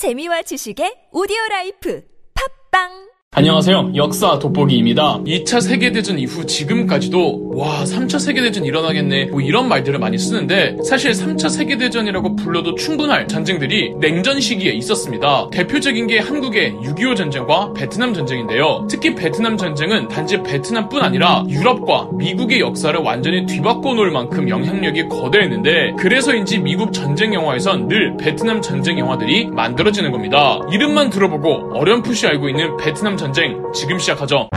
재미와 지식의 오디오 life. 팟빵 안녕하세요. 역사 돋보기입니다. 2차 세계대전 이후 지금까지도 와 3차 세계대전 일어나겠네 뭐 이런 말들을 많이 쓰는데 사실 3차 세계대전이라고 불러도 충분할 전쟁들이 냉전 시기에 있었습니다. 대표적인 게 한국의 6.25 전쟁과 베트남 전쟁인데요. 특히 베트남 전쟁은 단지 베트남뿐 아니라 유럽과 미국의 역사를 완전히 뒤바꿔 놓을 만큼 영향력이 거대했는데 그래서인지 미국 전쟁 영화에선 늘 베트남 전쟁 영화들이 만들어지는 겁니다. 이름만 들어보고 어렴풋이 알고 있는 베트남 전쟁 지금 시작하죠.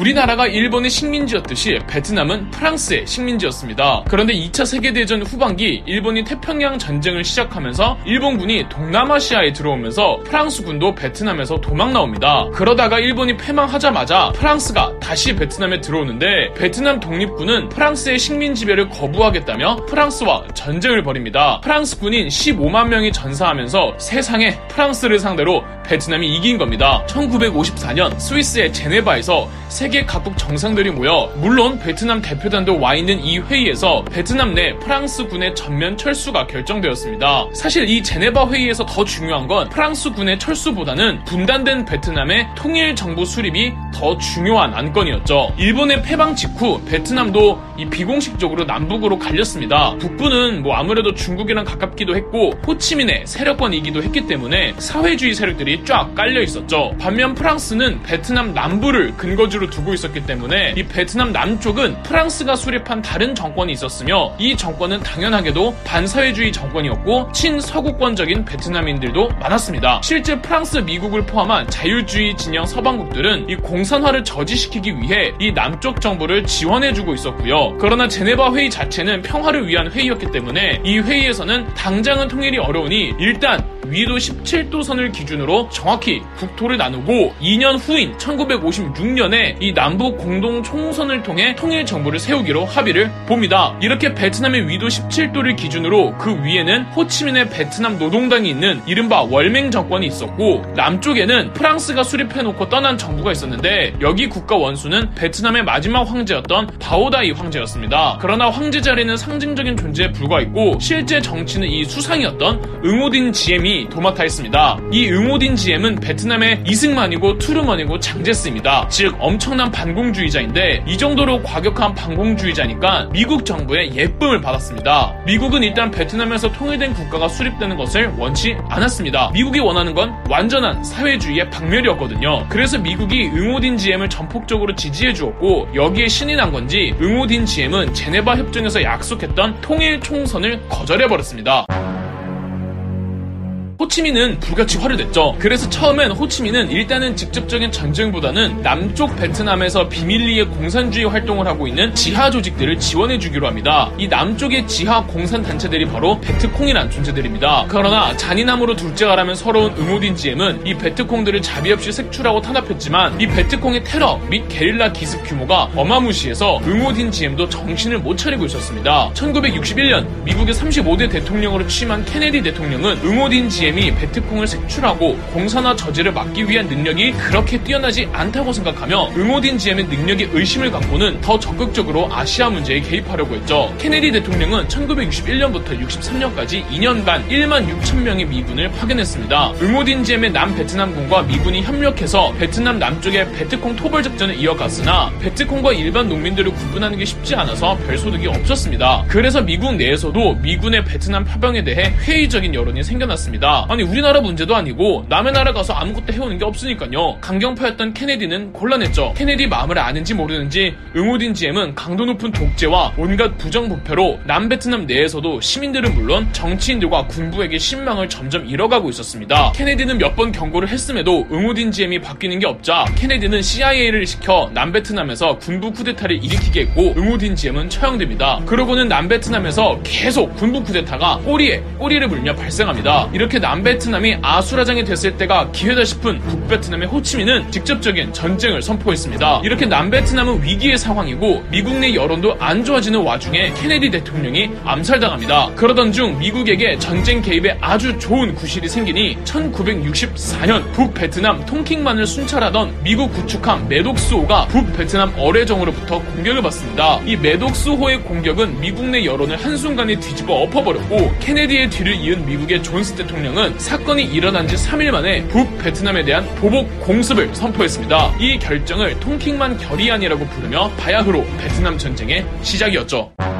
우리나라가 일본의 식민지였듯이 베트남은 프랑스의 식민지였습니다. 그런데 2차 세계대전 후반기 일본이 태평양 전쟁을 시작하면서 일본군이 동남아시아에 들어오면서 프랑스군도 베트남에서 도망 나옵니다. 그러다가 일본이 패망하자마자 프랑스가 다시 베트남에 들어오는데 베트남 독립군은 프랑스의 식민 지배를 거부하겠다며 프랑스와 전쟁을 벌입니다. 프랑스 군인 15만 명이 전사하면서 세상에 프랑스를 상대로 베트남이 이긴 겁니다. 1954년 스위스의 제네바에서 세계 각국 정상들이 모여 물론 베트남 대표단도 와 있는 이 회의에서 베트남 내 프랑스 군의 전면 철수가 결정되었습니다. 사실 이 제네바 회의에서 더 중요한 건 프랑스 군의 철수보다는 분단된 베트남의 통일 정부 수립이 더 중요한 안건이었죠. 일본의 패방 직후 베트남도 이 비공식적으로 남북으로 갈렸습니다. 북부는 뭐 아무래도 중국이랑 가깝기도 했고 호치민의 세력권이기도 했기 때문에 사회주의 세력들이 쫙 깔려 있었죠. 반면 프랑스는 베트남 남부를 근거지로 두고 있었기 때문에 이 베트남 남쪽은 프랑스가 수립한 다른 정권이 있었으며 이 정권은 당연하게도 반사회주의 정권이었고 친서구권적인 베트남인들도 많았습니다. 실제 프랑스, 미국을 포함한 자유주의 진영 서방국들은 이 공 산화를 저지시키기 위해 이 남쪽 정부를 지원해주고 있었고요. 그러나 제네바 회의 자체는 평화를 위한 회의였기 때문에 이 회의에서는 당장은 통일이 어려우니 일단 위도 17도 선을 기준으로 정확히 국토를 나누고 2년 후인 1956년에 이 남북 공동 총선을 통해 통일 정부를 세우기로 합의를 봅니다. 이렇게 베트남의 위도 17도를 기준으로 그 위에는 호치민의 베트남 노동당이 있는 이른바 월맹 정권이 있었고 남쪽에는 프랑스가 수립해놓고 떠난 정부가 있었는데 여기 국가 원수는 베트남의 마지막 황제였던 바오다이 황제였습니다. 그러나 황제 자리는 상징적인 존재에 불과했고 실제 정치는 이 수상이었던 응오딘 지엠이 도맡아 했습니다. 이 응오딘 지엠은 베트남의 이승만이고 투르먼이고 장제스입니다. 즉 엄청난 반공주의자인데 이 정도로 과격한 반공주의자니까 미국 정부의 예쁨을 받았습니다. 미국은 일단 베트남에서 통일된 국가가 수립되는 것을 원치 않았습니다. 미국이 원하는 건 완전한 사회주의의 박멸이었거든요. 그래서 미국이 응오딘 지엠을 전폭적으로 지지해 주었고 여기에 신이 난 건지 응오딘 지엠은 제네바 협정에서 약속했던 통일 총선을 거절해 버렸습니다. 호치민은 불같이 화를 냈죠. 그래서 처음엔 호치민은 일단은 직접적인 전쟁보다는 남쪽 베트남에서 비밀리에 공산주의 활동을 하고 있는 지하 조직들을 지원해 주기로 합니다. 이 남쪽의 지하 공산 단체들이 바로 베트콩이란 존재들입니다. 그러나 잔인함으로 둘째가라면 서러운 응오딘 지엠은 이 베트콩들을 자비 없이 색출하고 탄압했지만 이 베트콩의 테러 및 게릴라 기습 규모가 어마무시해서 응오딘 지엠도 정신을 못 차리고 있었습니다. 1961년 미국의 35대 대통령으로 취임한 케네디 대통령은 응오딘 지 엠이 베트콩을 색출하고 공산화 저지를 막기 위한 능력이 그렇게 뛰어나지 않다고 생각하며 응오딘 GM의 능력에 의심을 갖고는 더 적극적으로 아시아 문제에 개입하려고 했죠. 케네디 대통령은 1961년부터 63년까지 2년간 1만 6천 명의 미군을 파견했습니다. 응오딘 GM의 남 베트남군과 미군이 협력해서 베트남 남쪽의 베트콩 토벌 작전을 이어갔으나 베트콩과 일반 농민들을 구분하는 게 쉽지 않아서 별 소득이 없었습니다. 그래서 미국 내에서도 미군의 베트남 파병에 대해 회의적인 여론이 생겨났습니다. 아니 우리나라 문제도 아니고 남의 나라 가서 아무것도 해오는 게 없으니까요. 강경파였던 케네디는 곤란했죠. 케네디 마음을 아는지 모르는지 응오딘 GM은 강도 높은 독재와 온갖 부정부패로 남베트남 내에서도 시민들은 물론 정치인들과 군부에게 신망을 점점 잃어가고 있었습니다. 케네디는 몇 번 경고를 했음에도 응오딘 GM이 바뀌는 게 없자 케네디는 CIA를 시켜 남베트남에서 군부 쿠데타를 일으키게 했고 응오딘 GM은 처형됩니다. 그러고는 남베트남에서 계속 군부 쿠데타가 꼬리에 꼬리를 물며 발생합니다. 이렇게 남 남베트남이 아수라장이 됐을 때가 기회다 싶은 북베트남의 호치민은 직접적인 전쟁을 선포했습니다. 이렇게 남베트남은 위기의 상황이고 미국 내 여론도 안 좋아지는 와중에 케네디 대통령이 암살당합니다. 그러던 중 미국에게 전쟁 개입에 아주 좋은 구실이 생기니 1964년 북베트남 통킹만을 순찰하던 미국 구축함 메독스호가 북베트남 어뢰정으로부터 공격을 받습니다. 이 메독스호의 공격은 미국 내 여론을 한순간에 뒤집어 엎어버렸고 케네디의 뒤를 이은 미국의 존스 대통령은 사건이 일어난 지 3일 만에 북베트남에 대한 보복 공습을 선포했습니다. 이 결정을 통킹만 결의안이라고 부르며 바야흐로 베트남 전쟁의 시작이었죠.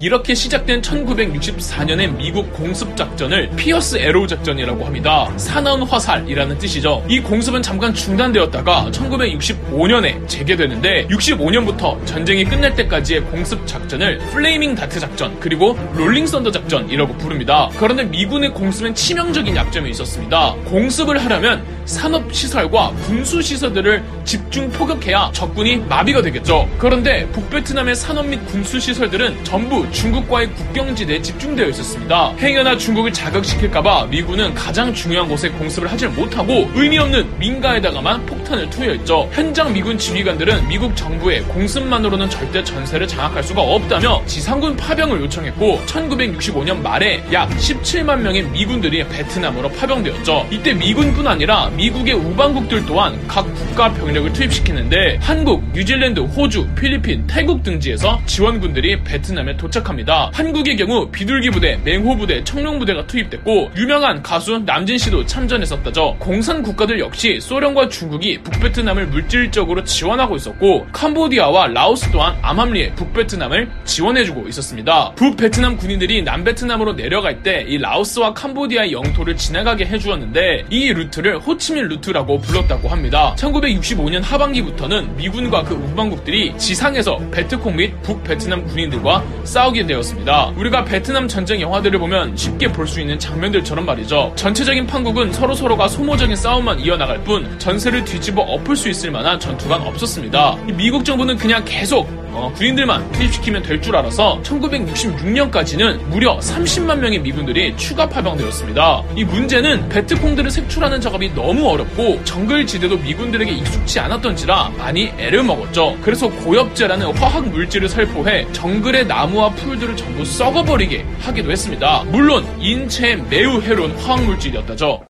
이렇게 시작된 1964년의 미국 공습 작전을 Pierce Arrow 작전이라고 합니다. 사나운 화살이라는 뜻이죠. 이 공습은 잠깐 중단되었다가 1965년에 재개되는데 65년부터 전쟁이 끝날 때까지의 공습 작전을 Flaming Dart 작전 그리고 Rolling Thunder 작전이라고 부릅니다. 그런데 미군의 공습엔 치명적인 약점이 있었습니다. 공습을 하려면 산업 시설과 군수 시설들을 집중 포격해야 적군이 마비가 되겠죠. 그런데 북베트남의 산업 및 군수 시설들은 전부 중국과의 국경지대에 집중되어 있었습니다. 행여나 중국을 자극시킬까봐 미군은 가장 중요한 곳에 공습을 하질 못하고 의미 없는 민가에다가만 폭 탄을 투여했죠. 현장 미군 지휘관들은 미국 정부의 공습만으로는 절대 전세를 장악할 수가 없다며 지상군 파병을 요청했고 1965년 말에 약 17만 명의 미군들이 베트남으로 파병되었죠. 이때 미군뿐 아니라 미국의 우방국들 또한 각 국가 병력을 투입시키는데 한국, 뉴질랜드, 호주, 필리핀, 태국 등지에서 지원군들이 베트남에 도착 도착합니다. 한국의 경우 비둘기 부대, 맹호 부대, 청룡 부대가 투입됐고 유명한 가수 남진 씨도 참전했었다죠. 공산 국가들 역시 소련과 중국이 북베트남을 물질적으로 지원하고 있었고 캄보디아와 라오스 또한 암암리에 북베트남을 지원해주고 있었습니다. 북베트남 군인들이 남베트남으로 내려갈 때 이 라오스와 캄보디아의 영토를 지나가게 해주었는데 이 루트를 호치민 루트라고 불렀다고 합니다. 1965년 하반기부터는 미군과 그 우방국들이 지상에서 베트콩 및 북베트남 군인들과 싸우게 되었습니다. 우리가 베트남 전쟁 영화들을 보면 쉽게 볼 수 있는 장면들처럼 말이죠. 전체적인 판국은 서로서로가 소모적인 싸움만 이어나갈 뿐 전세를 뒤집어 엎을 수 있을 만한 전투가 없었습니다. 미국 정부는 그냥 계속 어, 군인들만 투입시키면 될 줄 알아서 1966년까지는 무려 30만 명의 미군들이 추가 파병되었습니다. 이 문제는 베트콩들을 색출하는 작업이 너무 어렵고 정글 지대도 미군들에게 익숙치 않았던지라 많이 애를 먹었죠. 그래서 고엽제라는 화학 물질을 살포해 정글의 나무와 풀들을 전부 썩어버리게 하기도 했습니다. 물론 인체에 매우 해로운 화학 물질이었다죠.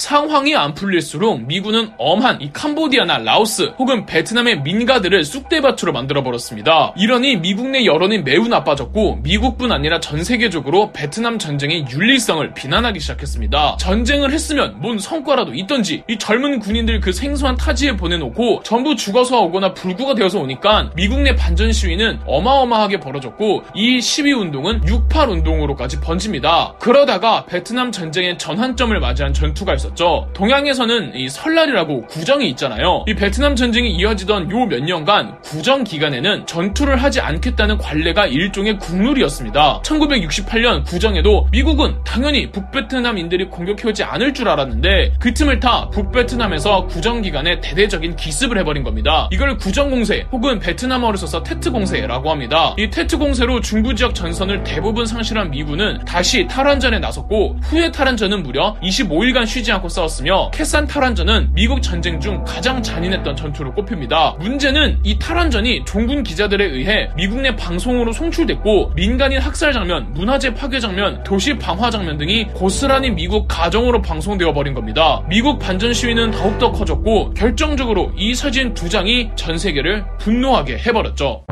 상황이 안 풀릴수록 미군은 엄한 이 캄보디아나 라오스 혹은 베트남의 민가들을 쑥대밭으로 만들어버렸습니다. 이러니 미국 내 여론이 매우 나빠졌고 미국뿐 아니라 전 세계적으로 베트남 전쟁의 윤리성을 비난하기 시작했습니다. 전쟁을 했으면 뭔 성과라도 있던지 이 젊은 군인들 그 생소한 타지에 보내놓고 전부 죽어서 오거나 불구가 되어서 오니까 미국 내 반전 시위는 어마어마하게 벌어졌고 이 시위 운동은 68 운동으로까지 번집니다. 그러다가 베트남 전쟁의 전환점을 맞이한 전투가 있었죠. 있었죠. 동양에서는 이 설날이라고 구정이 있잖아요. 이 베트남 전쟁이 이어지던 요 몇 년간 구정 기간에는 전투를 하지 않겠다는 관례가 일종의 국룰이었습니다. 1968년 구정에도 미국은 당연히 북베트남인들이 공격해오지 않을 줄 알았는데 그 틈을 타 북베트남에서 구정 기간에 대대적인 기습을 해버린 겁니다. 이걸 구정 공세 혹은 베트남어를 써서 테트 공세라고 합니다. 이 테트 공세로 중부 지역 전선을 대부분 상실한 미군은 다시 탈환전에 나섰고 후에 탈환전은 무려 25일간 쉬지 않고 않고 싸웠으며 캐산 탈환전은 미국 전쟁 중 가장 잔인했던 전투로 꼽힙니다. 문제는 이 탈환전이 종군 기자들에 의해 미국 내 방송으로 송출됐고 민간인 학살 장면, 문화재 파괴 장면, 도시 방화 장면 등이 고스란히 미국 가정으로 방송되어 버린 겁니다. 미국 반전 시위는 더욱더 커졌고 결정적으로 이 사진 두 장이 전 세계를 분노하게 해버렸죠.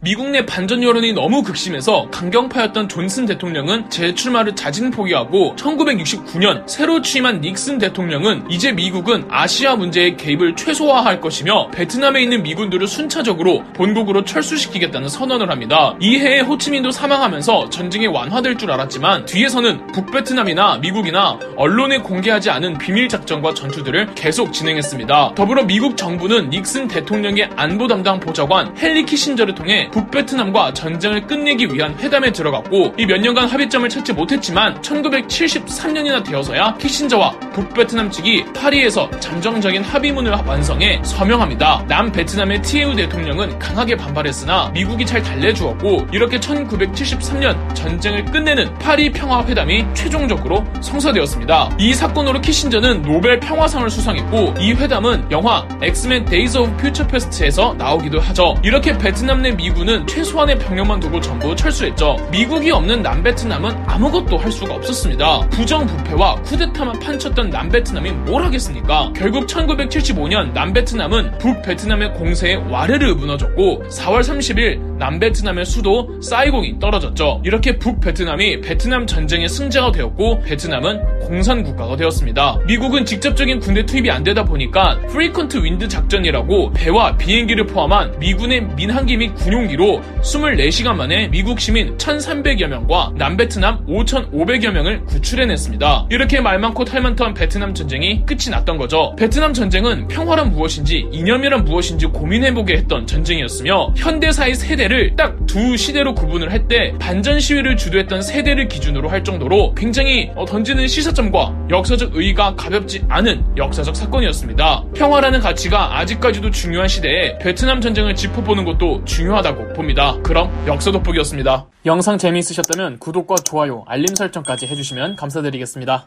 미국 내 반전 여론이 너무 극심해서 강경파였던 존슨 대통령은 재출마를 자진 포기하고 1969년 새로 취임한 닉슨 대통령은 이제 미국은 아시아 문제의 개입을 최소화할 것이며 베트남에 있는 미군들을 순차적으로 본국으로 철수시키겠다는 선언을 합니다. 이해에 호치민도 사망하면서 전쟁이 완화될 줄 알았지만 뒤에서는 북베트남이나 미국이나 언론에 공개하지 않은 비밀 작전과 전투들을 계속 진행했습니다. 더불어 미국 정부는 닉슨 대통령의 안보 담당 보좌관 헨리 키신저를 통해 북베트남과 전쟁을 끝내기 위한 회담에 들어갔고 이 몇 년간 합의점을 찾지 못했지만 1973년이나 되어서야 키신저와 북베트남 측이 파리에서 잠정적인 합의문을 완성해 서명합니다. 남베트남의 티에우 대통령은 강하게 반발했으나 미국이 잘 달래주었고 이렇게 1973년 전쟁을 끝내는 파리 평화 회담이 최종적으로 성사되었습니다. 이 사건으로 키신저는 노벨 평화상을 수상했고 이 회담은 영화 X-Men Days of Future Past에서 나오기도 하죠. 이렇게 베트남 내 미 군은 최소한의 병력만 두고 전부 철수했죠. 미국이 없는 남베트남은 아무것도 할 수가 없었습니다. 부정부패와 쿠데타만 판쳤던 남베트남이 뭘 하겠습니까? 결국 1975년 남베트남은 북베트남의 공세에 와르르 무너졌고 4월 30일 남베트남의 수도 사이공이 떨어졌죠. 이렇게 북베트남이 베트남 전쟁의 승자가 되었고 베트남은 공산 국가가 되었습니다. 미국은 직접적인 군대 투입이 안 되다 보니까 Frequent Wind 작전이라고 배와 비행기를 포함한 미군의 민항기 및 군용 기로 24시간 만에 미국 시민 1,300여 명과 남베트남 5,500여 명을 구출해냈습니다. 이렇게 말 많고 탈 많던 베트남 전쟁이 끝이 났던 거죠. 베트남 전쟁은 평화란 무엇인지 이념이란 무엇인지 고민해보게 했던 전쟁이었으며 현대사의 세대를 딱 두 시대로 구분을 할 때 반전 시위를 주도했던 세대를 기준으로 할 정도로 굉장히 어, 던지는 시사점과 역사적 의의가 가볍지 않은 역사적 사건이었습니다. 평화라는 가치가 아직까지도 중요한 시대에 베트남 전쟁을 짚어보는 것도 중요하 다고 봅니다. 그럼 역사 돋보기였습니다. 영상 재미있으셨다면 구독과 좋아요, 알림 설정까지 해주시면 감사드리겠습니다.